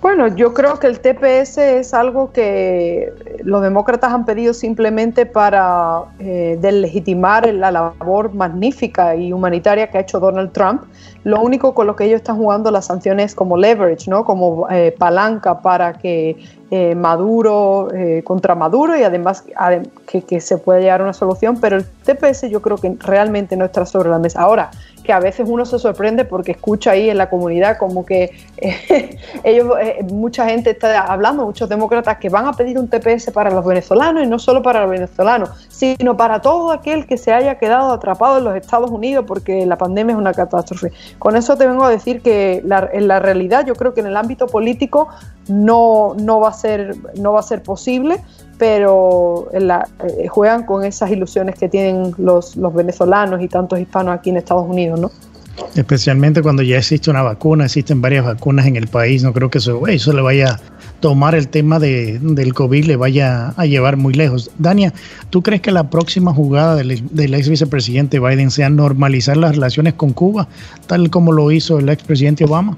Bueno, yo creo que el TPS es algo que los demócratas han pedido simplemente para eh, deslegitimar la labor magnífica y humanitaria que ha hecho Donald Trump. Lo único con lo que ellos están jugando las sanciones como leverage, ¿no? como eh, palanca para que eh, Maduro, contra Maduro y además que, se pueda llegar a una solución, pero el TPS yo creo que realmente no está sobre la mesa. Ahora, que a veces uno se sorprende porque escucha ahí en la comunidad como que eh, ellos, eh, mucha gente está hablando, muchos demócratas que van a pedir un TPS para los venezolanos y no solo para los venezolanos, sino para todo aquel que se haya quedado atrapado en los Estados Unidos porque la pandemia es una catástrofe. Con eso te vengo a decir que en la realidad yo creo que en el ámbito político no, no, va, a ser, no va a ser posible pero eh, juegan con esas ilusiones que tienen los, los venezolanos y tantos hispanos aquí en Estados Unidos, ¿no? Especialmente cuando ya existe una vacuna, existen varias vacunas en el país, no creo que eso, eso le vaya a tomar el tema de, del COVID, le vaya a llevar muy lejos. Dania, ¿tú crees que la próxima jugada del, del ex vicepresidente Biden sea normalizar las relaciones con Cuba, tal como lo hizo el expresidente Obama?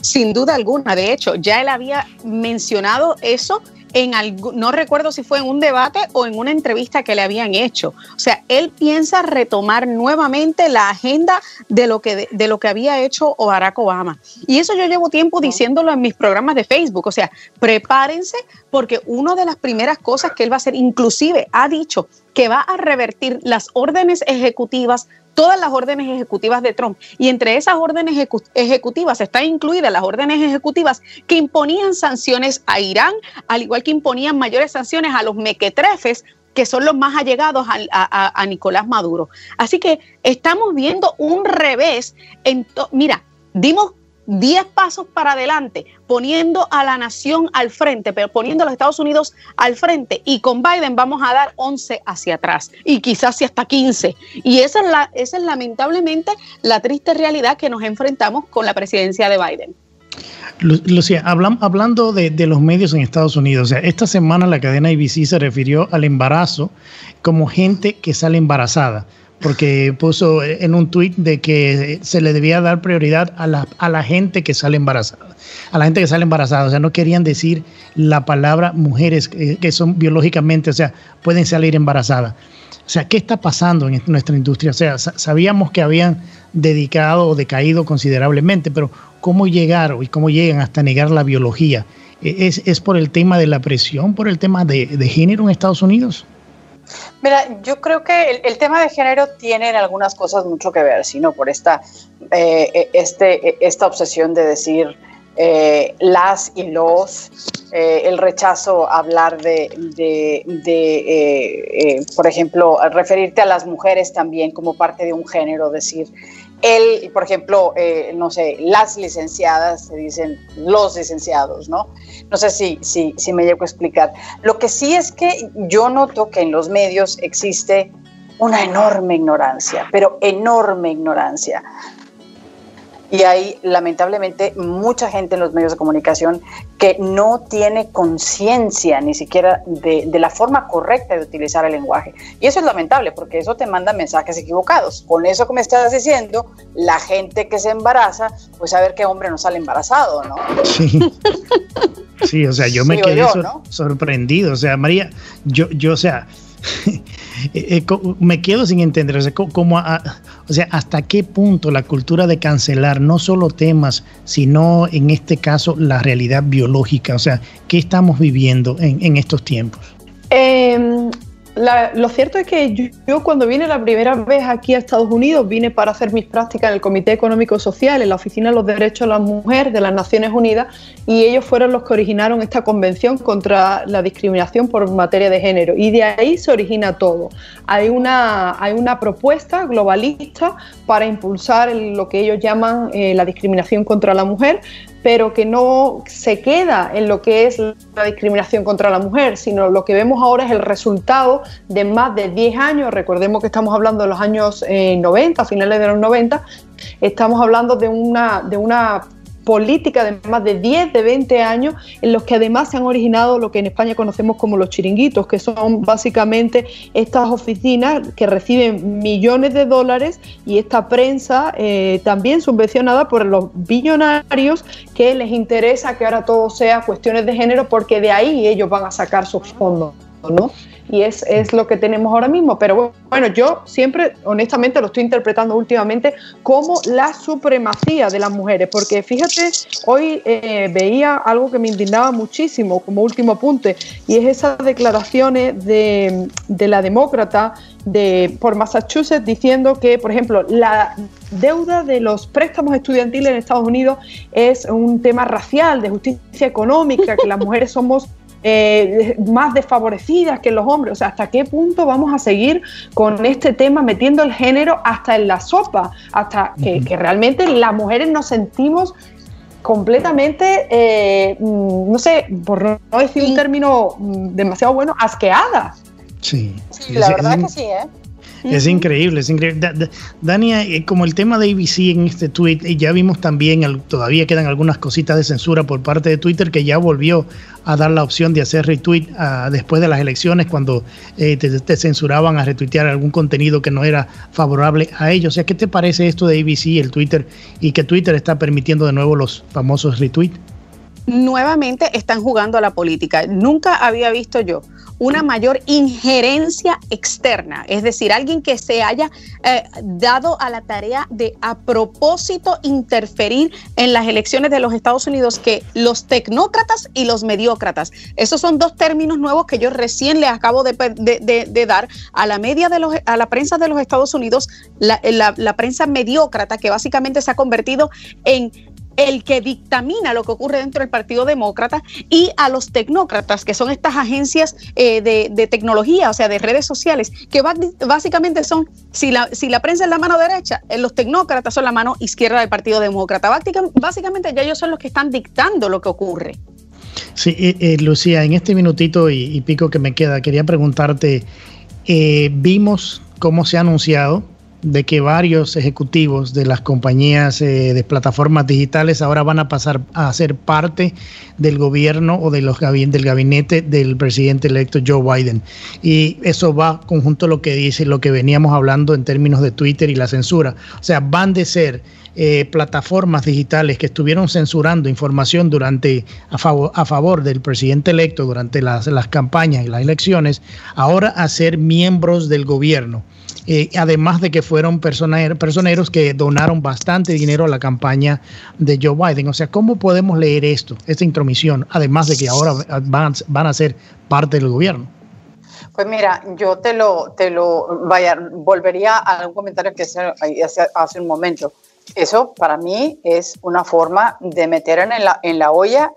Sin duda alguna, de hecho, ya él había mencionado eso en algo, no recuerdo si fue en un debate o en una entrevista que le habían hecho. O sea, él piensa retomar nuevamente la agenda de lo que, de, lo que había hecho Barack Obama. Y eso yo llevo tiempo diciéndolo en mis programas de Facebook. O sea, prepárense porque una de las primeras cosas que él va a hacer, inclusive ha dicho que va a revertir las órdenes ejecutivas todas las órdenes ejecutivas de Trump. Y entre esas órdenes ejecutivas están incluidas las órdenes ejecutivas que imponían sanciones a Irán, al igual que imponían mayores sanciones a los mequetrefes que son los más allegados a, Nicolás Maduro. Así que estamos viendo un revés. En Mira, dimos 10 pasos para adelante, poniendo a la nación al frente, pero poniendo a los Estados Unidos al frente. Y con Biden vamos a dar 11 hacia atrás y quizás hasta 15. Y esa es, la, esa es lamentablemente la triste realidad que nos enfrentamos con la presidencia de Biden. Lucía, hablando de, de, los medios en Estados Unidos, o sea, esta semana la cadena ABC se refirió al embarazo como gente que sale embarazada porque puso en un tuit de que se le debía dar prioridad a la, a la gente que sale embarazada, a la gente que sale embarazada, o sea, no querían decir la palabra mujeres que, son biológicamente, o sea, pueden salir embarazadas. O sea, ¿qué está pasando en nuestra industria? O sea, sabíamos que habían dedicado o decaído considerablemente, pero ¿cómo llegaron y cómo llegan hasta negar la biología? ¿Es, es por el tema de la presión, por el tema de, de género en Estados Unidos? Mira, yo creo que el, tema de género tiene en algunas cosas mucho que ver, sino por esta, eh, eh, este, eh, esta obsesión de decir las y los, el rechazo a hablar de, de por ejemplo, referirte a las mujeres también como parte de un género, decir él, por ejemplo, eh, no sé, las licenciadas se dicen los licenciados, ¿no? No sé si, si, si me llego a explicar. Lo que sí es que yo noto que en los medios existe una enorme ignorancia, pero enorme ignorancia. Y hay lamentablemente mucha gente en los medios de comunicación que no tiene conciencia ni siquiera de, de, la forma correcta de utilizar el lenguaje. Y eso es lamentable porque eso te manda mensajes equivocados. Con eso que me estás diciendo, la gente que se embaraza, pues a ver qué hombre no sale embarazado, ¿no? Sí. Sí, o sea, yo me quedé sorprendido. O sea, María, yo, yo, o sea, Eh, eh, me quedo sin entender, o sea, o sea, hasta qué punto la cultura de cancelar no solo temas, sino en este caso la realidad biológica, o sea, ¿qué estamos viviendo en, en estos tiempos? Eh, lo cierto es que yo, cuando vine la primera vez aquí a Estados Unidos vine para hacer mis prácticas en el Comité Económico Social, en la Oficina de los Derechos de la Mujer de las Naciones Unidas, y ellos fueron los que originaron esta convención contra la discriminación por materia de género. Y de ahí se origina todo. Hay una, hay una propuesta globalista para impulsar lo que ellos llaman eh, la discriminación contra la mujer, pero que no se queda en lo que es la discriminación contra la mujer, sino lo que vemos ahora es el resultado de más de 10 años, recordemos que estamos hablando de los años 90, eh, finales de los 90, estamos hablando de una, de una política de más de 10, de 20 años, en los que además se han originado lo que en España conocemos como los chiringuitos, que son básicamente estas oficinas que reciben millones de dólares y esta prensa eh, también subvencionada por los billonarios que les interesa que ahora todo sea cuestiones de género porque de ahí ellos van a sacar sus fondos. ¿no? Y es, es, lo que tenemos ahora mismo. Pero bueno, yo siempre, honestamente, lo estoy interpretando últimamente como la supremacía de las mujeres, porque fíjate, hoy eh, veía algo que me indignaba muchísimo como último apunte, y es esas declaraciones de, de la demócrata de, por Massachusetts diciendo que, por ejemplo, la deuda de los préstamos estudiantiles en Estados Unidos es un tema racial, de justicia económica, que las mujeres somos eh, más desfavorecidas que los hombres. O sea, ¿hasta qué punto vamos a seguir con este tema metiendo el género hasta en la sopa? Hasta que, realmente las mujeres nos sentimos completamente, eh, mm, no sé, por no decir un término mm, demasiado bueno, asqueadas. Sí, la verdad que sí, ¿eh? Es increíble, es increíble. Dania, eh, como el tema de ABC en este tweet, eh, ya vimos también, todavía quedan algunas cositas de censura por parte de Twitter que ya volvió a dar la opción de hacer retweet ah, después de las elecciones cuando eh, te, censuraban a retuitear algún contenido que no era favorable a ellos. O sea, ¿qué te parece esto de ABC, el Twitter, y que Twitter está permitiendo de nuevo los famosos retweets? Nuevamente están jugando a la política. Nunca había visto yo una mayor injerencia externa, es decir, alguien que se haya eh, dado a la tarea de a propósito interferir en las elecciones de los Estados Unidos que los tecnócratas y los mediócratas. Esos son dos términos nuevos que yo recién les acabo de, dar a la media de los, a la prensa de los Estados Unidos, la, la prensa mediócrata que básicamente se ha convertido en el que dictamina lo que ocurre dentro del Partido Demócrata y a los tecnócratas, que son estas agencias eh, de, tecnología, o sea, de redes sociales, que básicamente son, si la, si la prensa es la mano derecha, eh, los tecnócratas son la mano izquierda del Partido Demócrata. Básicamente ya ellos son los que están dictando lo que ocurre. Sí, eh, Lucía, en este minutito y, pico que me queda, quería preguntarte, vimos cómo se ha anunciado de que varios ejecutivos de las compañías eh, de plataformas digitales ahora van a pasar a ser parte del gobierno o de los del gabinete del presidente electo Joe Biden. Y eso va conjunto a lo que dice, lo que veníamos hablando en términos de Twitter y la censura. O sea, van de ser eh, plataformas digitales que estuvieron censurando información durante a favor, a favor del presidente electo durante las, las campañas y las elecciones, ahora a ser miembros del gobierno. Eh, además de que fueron personeros que donaron bastante dinero a la campaña de Joe Biden. O sea, ¿cómo podemos leer esto, esta intromisión, además de que ahora van, van a ser parte del gobierno? Pues mira, yo te lo, te lo, vaya, volvería a un comentario que hace, hace un momento. Eso para mí es una forma de meter en la, en la olla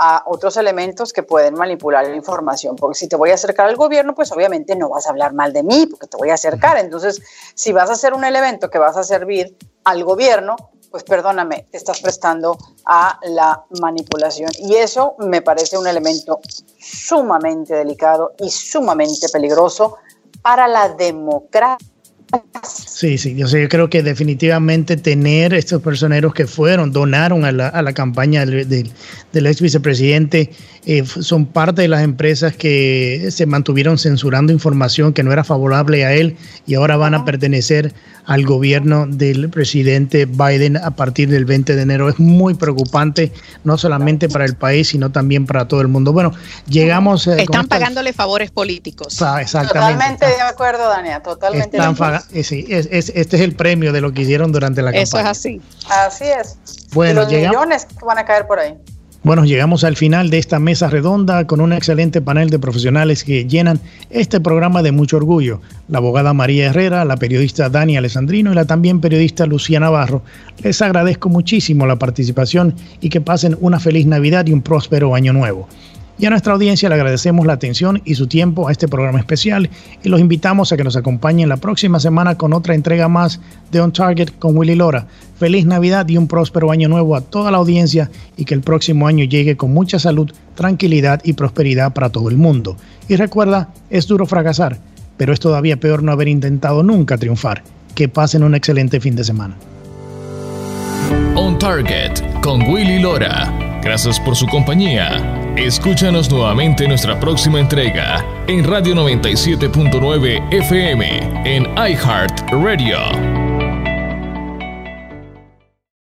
a otros elementos que pueden manipular la información. Porque si te voy a acercar al gobierno, pues obviamente no vas a hablar mal de mí, porque te voy a acercar. Entonces, si vas a hacer un elemento que vas a servir al gobierno, pues perdóname, te estás prestando a la manipulación. Y eso me parece un elemento sumamente delicado y sumamente peligroso para la democracia Sí, sí, yo, sé, yo creo que definitivamente tener estos personeros que fueron, donaron a la, a la campaña del, del, ex vicepresidente, eh, son parte de las empresas que se mantuvieron censurando información que no era favorable a él y ahora van a pertenecer al gobierno del presidente Biden a partir del 20 de enero. Es muy preocupante, no solamente para el país, sino también para todo el mundo. Bueno, llegamos... Eh, Están pagándole favores políticos. Ah, exactamente. Totalmente de acuerdo, Dania, totalmente de acuerdo. Eh, sí, es, este es el premio de lo que hicieron durante la campaña. Eso es así. Así es. Bueno, los millones que van a caer por ahí. Bueno, llegamos al final de esta mesa redonda con un excelente panel de profesionales que llenan este programa de mucho orgullo. La abogada María Herrera, la periodista Dani Alessandrino y la también periodista Lucía Navarro. Les agradezco muchísimo la participación y que pasen una feliz Navidad y un próspero año nuevo. Y a nuestra audiencia le agradecemos la atención y su tiempo a este programa especial y los invitamos a que nos acompañen la próxima semana con otra entrega más de On Target con Willy Lora. Feliz Navidad y un próspero año nuevo a toda la audiencia y que el próximo año llegue con mucha salud, tranquilidad y prosperidad para todo el mundo. Y recuerda, es duro fracasar, pero es todavía peor no haber intentado nunca triunfar. Que pasen un excelente fin de semana. On Target con Willy Lora. Gracias por su compañía. Escúchanos nuevamente en nuestra próxima entrega en Radio 97.9 FM en iHeart Radio.